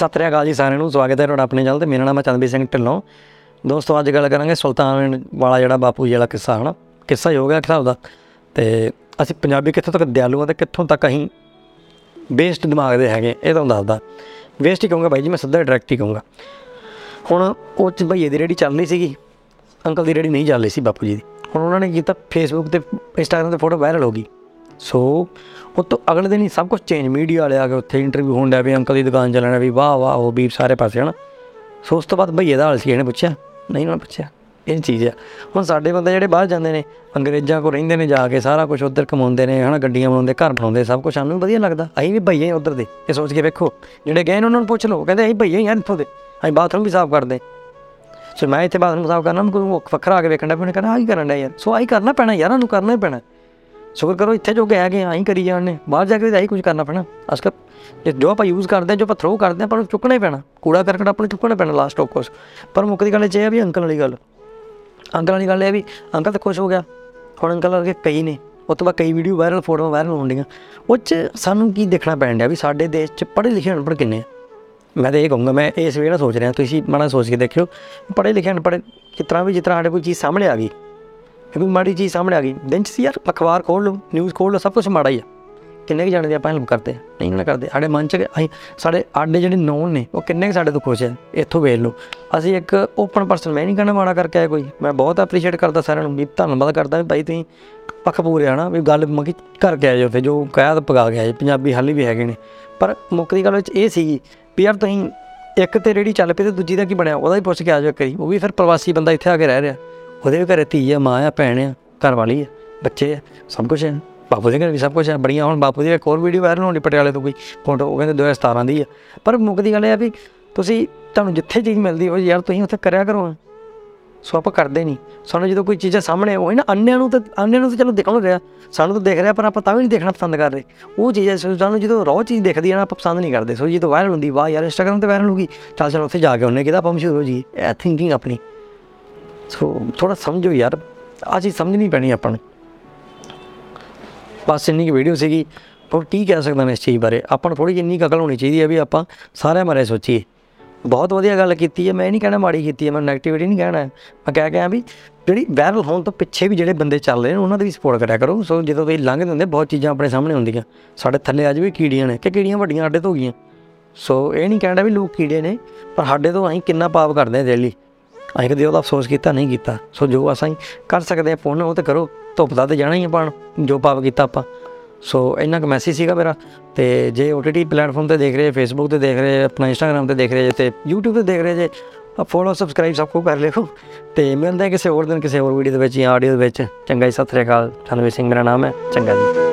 ਸਤਿ ਸ੍ਰੀ ਅਕਾਲ ਜੀ ਸਾਰਿਆਂ ਨੂੰ, ਸਵਾਗਤ ਹੈ ਤੁਹਾਡਾ ਆਪਣੇ ਚੈਨਲ ਤੇ। ਮੇਰਾ ਨਾਮ ਹੈ ਚੰਦਬੀਰ ਸਿੰਘ ਢਿੱਲੋਂ। ਦੋਸਤੋ, ਅੱਜ ਗੱਲ ਕਰਾਂਗੇ ਸੁਲਤਾਨ ਵਾਲਾ ਜਿਹੜਾ ਬਾਪੂ ਜੀ ਵਾਲਾ ਕਿੱਸਾ, ਹਨਾ? ਕਿੱਸਾ ਹੀ ਹੋ ਗਿਆ ਇੱਕ ਹਿਸਾਬ ਦਾ। ਤੇ ਅਸੀਂ ਪੰਜਾਬੀ ਕਿੱਥੋਂ ਤੱਕ ਦਿਆਲੂ ਆ ਤੇ ਕਿੱਥੋਂ ਤੱਕ ਅਸੀਂ ਬੇਸਡ ਦਿਮਾਗ ਦੇ ਹੈਗੇ, ਇਹ ਤੁਹਾਨੂੰ ਦੱਸਦਾ। ਵੇਸਟ ਹੀ ਕਹੂੰਗਾ ਬਾਈ ਜੀ, ਮੈਂ ਸਿੱਧਾ ਡਾਇਰੈਕਟ ਹੀ ਕਹੂੰਗਾ। ਹੁਣ ਉਹ ਚ ਭਈਏ ਦੀ ਰੇੜੀ ਚੱਲ ਰਹੀ ਸੀਗੀ। ਅੰਕਲ ਦੀ ਰੇੜੀ ਨਹੀਂ ਚੱਲ ਰਹੀ ਸੀ ਬਾਪੂ ਜੀ ਦੀ। ਹੁਣ ਉਹਨਾਂ ਨੇ ਕੀਤਾ ਫੇਸਬੁੱਕ ਤੇ ਇੰਸਟਾਗ੍ਰਾਮ ਤੇ ਫੋਟੋ ਵਾਇਰਲ ਹੋ ਗਈ। ਸੋ ਉਹ ਤੋਂ ਅਗਲੇ ਦਿਨ ਹੀ ਸਭ ਕੁਝ ਚੇਂਜ ਮੀਡੀਆ ਵਾਲੇ ਆ ਕੇ ਉੱਥੇ ਇੰਟਰਵਿਊ ਹੋਣ ਡਿਆ ਵੀ ਅੰਕਲ ਦੀ ਦੁਕਾਨ ਚੱਲਣਾ ਵੀ ਵਾਹ ਵਾਹ, ਉਹ ਵੀ ਸਾਰੇ ਪਾਸੇ ਹਨਾ। ਸੋ ਉਸ ਤੋਂ ਬਾਅਦ ਭਈਏ ਦਾ ਹਾਲ ਸੀ ਇਹਨੇ ਪੁੱਛਿਆ? ਨਹੀਂ, ਉਹਨਾਂ ਨੇ ਪੁੱਛਿਆ। ਇਹ ਚੀਜ਼ ਆ। ਹੁਣ ਸਾਡੇ ਬੰਦੇ ਜਿਹੜੇ ਬਾਹਰ ਜਾਂਦੇ ਨੇ, ਅੰਗਰੇਜ਼ਾਂ ਕੋਲ ਰਹਿੰਦੇ ਨੇ ਜਾ ਕੇ, ਸਾਰਾ ਕੁਝ ਉੱਧਰ ਕਮਾਉਂਦੇ ਨੇ, ਹਨਾ, ਗੱਡੀਆਂ ਬਣਾਉਂਦੇ, ਘਰ ਬਣਾਉਂਦੇ, ਸਭ ਕੁਝ ਸਾਨੂੰ ਵੀ ਵਧੀਆ ਲੱਗਦਾ। ਅਸੀਂ ਵੀ ਭਈਏ ਉੱਧਰ ਦੇ। ਇਹ ਸੋਚ ਕੇ ਵੇਖੋ, ਜਿਹੜੇ ਗਏ ਨੇ ਉਹਨਾਂ ਨੂੰ ਪੁੱਛ ਲਓ। ਕਹਿੰਦੇ, ਅਸੀਂ ਭਈਏ ਹੀ ਆ ਇੱਥੋਂ ਦੇ। ਅਸੀਂ ਬਾਥਰੂਮ ਵੀ ਸਾਫ਼ ਕਰਦੇ। ਸੋ ਮੈਂ ਇੱਥੇ ਬਾਥਰੂਮ ਸਾਫ਼ ਕਰਨਾ, ਮੈਂ ਕੋਈ ਵੱਖਰਾ ਆ ਕੇ ਵੇਖਣ ਦਾ ਵੀ ਉਹਨੇ ਕਹਿੰਦਾ ਆਹੀ ਕਰਨ ਦਾ ਯਾਰ। ਸੋ ਆਹੀ ਕਰਨਾ ਪੈਣਾ ਯਾਰ ਉਹਨੂੰ ਕਰਨਾ ਹੀ ਪੈਣਾ। ਸ਼ੁਕਰ ਕਰੋ, ਇੱਥੇ ਜੋ ਗਏ ਗਏ ਆਹੀ ਕਰੀ ਜਾਣ ਨੇ। ਬਾਹਰ ਜਾ ਕੇ ਤਾਂ ਆਹੀ ਕੁਝ ਕਰਨਾ ਪੈਣਾ। ਅਸਕਰ, ਜੇ ਜੋ ਆਪਾਂ ਯੂਜ਼ ਕਰਦੇ ਹਾਂ, ਜੋ ਆਪਾਂ ਥਰੋ ਕਰਦੇ ਹਾਂ ਪਰ ਚੁੱਕਣਾ ਹੀ ਪੈਣਾ। ਕੂੜਾ ਕਰਕਟ ਆਪਾਂ ਨੂੰ ਚੁੱਕਣਾ ਪੈਣਾ ਲਾਸਟ ਆਫ ਕੋਰਸ ਪਰ ਮੁੱਖ ਦੀ ਗੱਲ ਇਹ 'ਚ ਇਹ ਆ ਵੀ ਅੰਕਲ ਵਾਲੀ ਗੱਲ। ਅੰਕਲ ਵਾਲੀ ਗੱਲ ਇਹ ਆ ਵੀ ਅੰਕਲ ਤਾਂ ਖੁਸ਼ ਹੋ ਗਿਆ। ਹੁਣ ਅੰਕਲ ਵਰਗੇ ਕਈ ਨੇ। ਉਹ ਤੋਂ ਬਾਅਦ ਕਈ ਵੀਡੀਓ ਵਾਇਰਲ ਫੋਟੋਆਂ ਵਾਇਰਲ ਹੋਣ ਡੀਆਂ ਉਹ 'ਚ ਸਾਨੂੰ ਕੀ ਦੇਖਣਾ ਪੈਣ ਡਿਆ ਵੀ ਸਾਡੇ ਦੇਸ਼ 'ਚ ਪੜ੍ਹੇ ਲਿਖੇ ਅਨਪੜ੍ਹ ਕਿੰਨੇ ਆ? ਮੈਂ ਤਾਂ ਇਹ ਕਹੂੰਗਾ, ਮੈਂ ਇਸ ਵੇਲੇ ਸੋਚ ਰਿਹਾ, ਤੁਸੀਂ ਮਾੜਾ ਸੋਚ ਕੇ ਦੇਖਿਓ। ਪੜ੍ਹੇ ਲਿਖੇ ਅਨਪੜ੍ਹ ਜਿਸ ਤਰ੍ਹਾਂ ਵੀ ਜਿਸ ਤਰ੍ਹਾਂ ਸਾਡੇ ਕੋਈ ਚੀਜ਼ ਸਾਹਮਣੇ ਆ ਗਈ। ਇਹ ਕੋਈ ਮਾੜੀ ਚੀਜ਼ ਸਾਹਮਣੇ ਆ ਗਈ। ਦਿਨ 'ਚ ਸੀ ਯਾਰ, ਅਖਬਾਰ ਖੋਲ ਲਓ ਨਿਊਜ਼ ਖੋਲ ਲਓ ਸਭ ਕੁਝ ਮਾੜਾ ਹੀ ਆ। ਕਿੰਨੇ ਕੁ ਜਾਣੇ ਦੇ ਆਪਾਂ ਹੈਲਪ ਕਰਦੇ ਆ? ਨਹੀਂ ਨਾ ਕਰਦੇ। ਸਾਡੇ ਮਨ 'ਚ ਅਸੀਂ, ਸਾਡੇ ਆਡੇ ਜਿਹੜੇ ਨੋਨ ਨੇ, ਉਹ ਕਿੰਨੇ ਕੁ ਸਾਡੇ ਤੋਂ ਖੁਸ਼ ਆ? ਇੱਥੋਂ ਵੇਖ ਲਓ ਅਸੀਂ ਇੱਕ ਓਪਨ ਪਰਸਨ ਮੈਂ ਨਹੀਂ ਕਹਿੰਦਾ ਮਾੜਾ ਕਰਕੇ ਆਇਆ ਕੋਈ। ਮੈਂ ਬਹੁਤ ਐਪਰੀਸ਼ੀਏਟ ਕਰਦਾ ਸਾਰਿਆਂ ਨੂੰ, ਵੀ ਧੰਨਵਾਦ ਕਰਦਾ ਵੀ ਭਾਈ ਤੁਸੀਂ ਪੱਖ ਪੂਰੇ ਆ ਨਾ, ਵੀ ਗੱਲ ਮੰਗੀ ਕਰਕੇ ਆਏ ਜੋ ਤੇ ਜੋ ਕਹਿਆ ਤਾਂ ਪਗਾ ਗਿਆ ਜੀ ਪੰਜਾਬੀ ਹਾਲੀ ਵੀ ਹੈਗੇ ਨੇ। ਪਰ ਮੁੱਖ ਦੀ ਗੱਲ ਵਿੱਚ ਇਹ ਸੀਗੀ ਵੀ ਯਾਰ ਤੁਸੀਂ ਇੱਕ ਤੇ ਰੇੜੀ ਚੱਲ ਪਈ ਤੇ ਦੂਜੀ ਦਾ ਕੀ ਬਣਿਆ? ਉਹਦਾ ਹੀ ਪੁੱਛ ਕੇ ਆ ਜਾਓ ਕਰੀ ਉਹ ਵੀ ਫਿਰ ਪ੍ਰਵਾਸੀ ਬੰਦਾ ਇੱਥੇ ਆ ਕੇ ਰਹਿ ਰਿਹਾ। ਉਹਦੇ ਵੀ ਘਰੇ ਧੀ ਆ, ਮਾਂ ਆ, ਭੈਣ ਆ ਘਰ ਵਾਲੀ ਆ, ਬੱਚੇ ਆ, ਸਭ ਕੁਝ ਹੈ ਬਾਪੂ ਦੇ ਘਰ ਵੀ ਸਭ ਕੁਝ ਹੈ ਬੜੀਆਂ ਹੁਣ ਬਾਪੂ ਦੀ ਇੱਕ ਹੋਰ ਵੀਡੀਓ ਵਾਇਰਲ ਹੋਣੀ ਪਟਿਆਲੇ ਤੋਂ ਕੋਈ ਫੋਟੋ ਉਹ ਕਹਿੰਦੇ 2017 ਦੀ ਆ। ਪਰ ਮੁੱਖ ਦੀ ਗੱਲ ਇਹ ਆ ਵੀ ਤੁਸੀਂ ਤੁਹਾਨੂੰ ਜਿੱਥੇ ਚੀਜ਼ ਮਿਲਦੀ ਉਹ ਯਾਰ ਤੁਸੀਂ ਉੱਥੇ ਕਰਿਆ ਕਰੋ ਸੋ ਆਪਾਂ ਕਰਦੇ ਨਹੀਂ। ਸਾਨੂੰ ਜਦੋਂ ਕੋਈ ਚੀਜ਼ਾਂ ਸਾਹਮਣੇ ਉਹ ਨਾ, ਅੰਨਿਆਂ ਨੂੰ ਤਾਂ, ਅੰਨਿਆਂ ਨੂੰ ਤਾਂ ਚਲੋ ਦਿਖਣ ਰਿਹਾ। ਸਾਨੂੰ ਤਾਂ ਦਿਖ ਰਿਹਾ, ਪਰ ਆਪਾਂ ਤਾਂ ਵੀ ਨਹੀਂ ਦੇਖਣਾ ਪਸੰਦ ਕਰ ਰਹੇ। ਉਹ ਚੀਜ਼ ਹੈ ਸੋ ਸਾਨੂੰ ਜਦੋਂ ਰੋ ਚੀਜ਼ ਦਿਖਦੀ ਹੈ ਨਾ, ਆਪਾਂ ਪਸੰਦ ਨਹੀਂ ਕਰਦੇ। ਸੋ ਜਦੋਂ ਵਾਇਰਲ ਹੁੰਦੀ, ਵਾਹ ਯਾਰ ਇੰਸਟਾਗ੍ਰਾਮ ਤੇ ਵਾਇਰਲ ਹੋ ਗਈ ਚੱਲ ਚੱਲ, ਉੱਥੇ ਜਾ ਕੇ ਉਹਨੇ ਕਿਹਦਾ ਆਪਾਂ ਮਸ਼ਹੂਰ ਹੋ ਜੀ ਇਹ ਥਿੰਕਿੰਗ ਆਪਣੀ। ਸੋ ਥੋੜਾ ਸਮਝੋ ਯਾਰ ਆ ਚੀਜ਼ ਸਮਝਣੀ ਪੈਣੀ ਆਪਾਂ ਨੂੰ। ਬਸ ਇੰਨੀ ਕੀ ਵੀਡੀਓ ਸੀਗੀ। ਪਰ ਕੀ ਕਹਿ ਸਕਦਾ ਮੈਂ ਇਸ ਚੀਜ਼ ਬਾਰੇ? ਆਪਾਂ ਨੂੰ ਥੋੜੀ ਜਿੰਨੀ ਕੁ ਅਕਲ ਹੋਣੀ ਚਾਹੀਦੀ ਹੈ ਵੀ ਆਪਾਂ ਸਾਰਿਆਂ ਬਾਰੇ ਸੋਚੀਏ। ਬਹੁਤ ਵਧੀਆ ਗੱਲ ਕੀਤੀ ਹੈ ਮੈਂ ਇਹ ਨਹੀਂ ਕਹਿਣਾ ਮਾੜੀ ਕੀਤੀ ਹੈ ਮੈਂ ਨੈਗੇਟਿਵਿਟੀ ਨਹੀਂ ਕਹਿਣਾ। ਮੈਂ ਕਹਿ ਗਿਆ ਵੀ ਜਿਹੜੀ ਵਾਇਰਲ ਹੋਣ ਤੋਂ ਪਿੱਛੇ ਵੀ ਜਿਹੜੇ ਬੰਦੇ ਚੱਲ ਰਹੇ ਨੇ, ਉਹਨਾਂ ਦੀ ਵੀ ਸਪੋਰਟ ਕਰਿਆ ਕਰੋ। ਸੋ ਜਦੋਂ ਤੁਸੀਂ ਲੰਘਦੇ ਹੁੰਦੇ, ਬਹੁਤ ਚੀਜ਼ਾਂ ਆਪਣੇ ਸਾਹਮਣੇ ਹੁੰਦੀਆਂ। ਸਾਡੇ ਥੱਲੇ ਅੱਜ ਵੀ ਕੀੜੀਆਂ ਨੇ, ਕਿ ਕੀੜੀਆਂ ਵੱਡੀਆਂ ਅੱਡੇ ਤੋਂ ਹੋ ਗਈਆਂ। ਸੋ ਇਹ ਨਹੀਂ ਕਹਿਣਾ ਵੀ ਲੋਕ ਕੀੜੇ ਨੇ, ਪਰ ਸਾਡੇ ਤੋਂ ਅਸੀਂ ਕਿੰਨਾ ਪਾਪ ਕਰਦੇ ਹਾਂ ਡੇਲੀ ਅਸੀਂ ਕਦੇ ਉਹਦਾ ਅਫਸੋਸ ਕੀਤਾ, ਨਹੀਂ ਕੀਤਾ। ਸੋ ਜੋ ਅਸੀਂ ਕਰ ਸਕਦੇ ਹਾਂ ਪੁੰਨ ਉਹ ਤੇ ਕਰੋ। ਧੁੱਪ ਦਾ ਤੇ ਜਾਣਾ ਹੀ ਆਪਾਂ ਜੋ ਪਾਪ ਕੀਤਾ ਆਪਾਂ। ਸੋ ਇੰਨਾ ਕੁ ਮੈਸੇਜ ਸੀਗਾ ਮੇਰਾ। ਤੇ ਜੇ OTT ਪਲੇਟਫਾਰਮ ਤੇ ਦੇਖ ਰਹੇ ਫੇਸਬੁੱਕ ਤੇ ਦੇਖ ਰਹੇ, ਆਪਣਾ ਇੰਸਟਾਗ੍ਰam ਤੇ ਦੇਖ ਰਹੇ ਜੇ, ਤੇ YouTube ਤੇ ਦੇਖ ਰਹੇ ਜੇ ਫੋਲੋ ਸਬਸਕ੍ਰਾਈਬ ਸਭ ਕੁਝ ਕਰ ਲਿਓ। ਤੇ ਮਿਲਦੇ ਹਾਂ ਕਿਸੇ ਹੋਰ ਦਿਨ, ਕਿਸੇ ਹੋਰ ਵੀਡੀਓ ਦੇ ਵਿੱਚ ਜਾਂ ਆਡੀਓ ਦੇ ਵਿੱਚ। ਚੰਗਾ ਜੀ, ਸਤਿ ਸ੍ਰੀ ਅਕਾਲ। ਧੰਨਵਾਦ ਸਿੰਘ, ਮੇਰਾ ਨਾਮ ਹੈ। ਚੰਗਾ ਜੀ।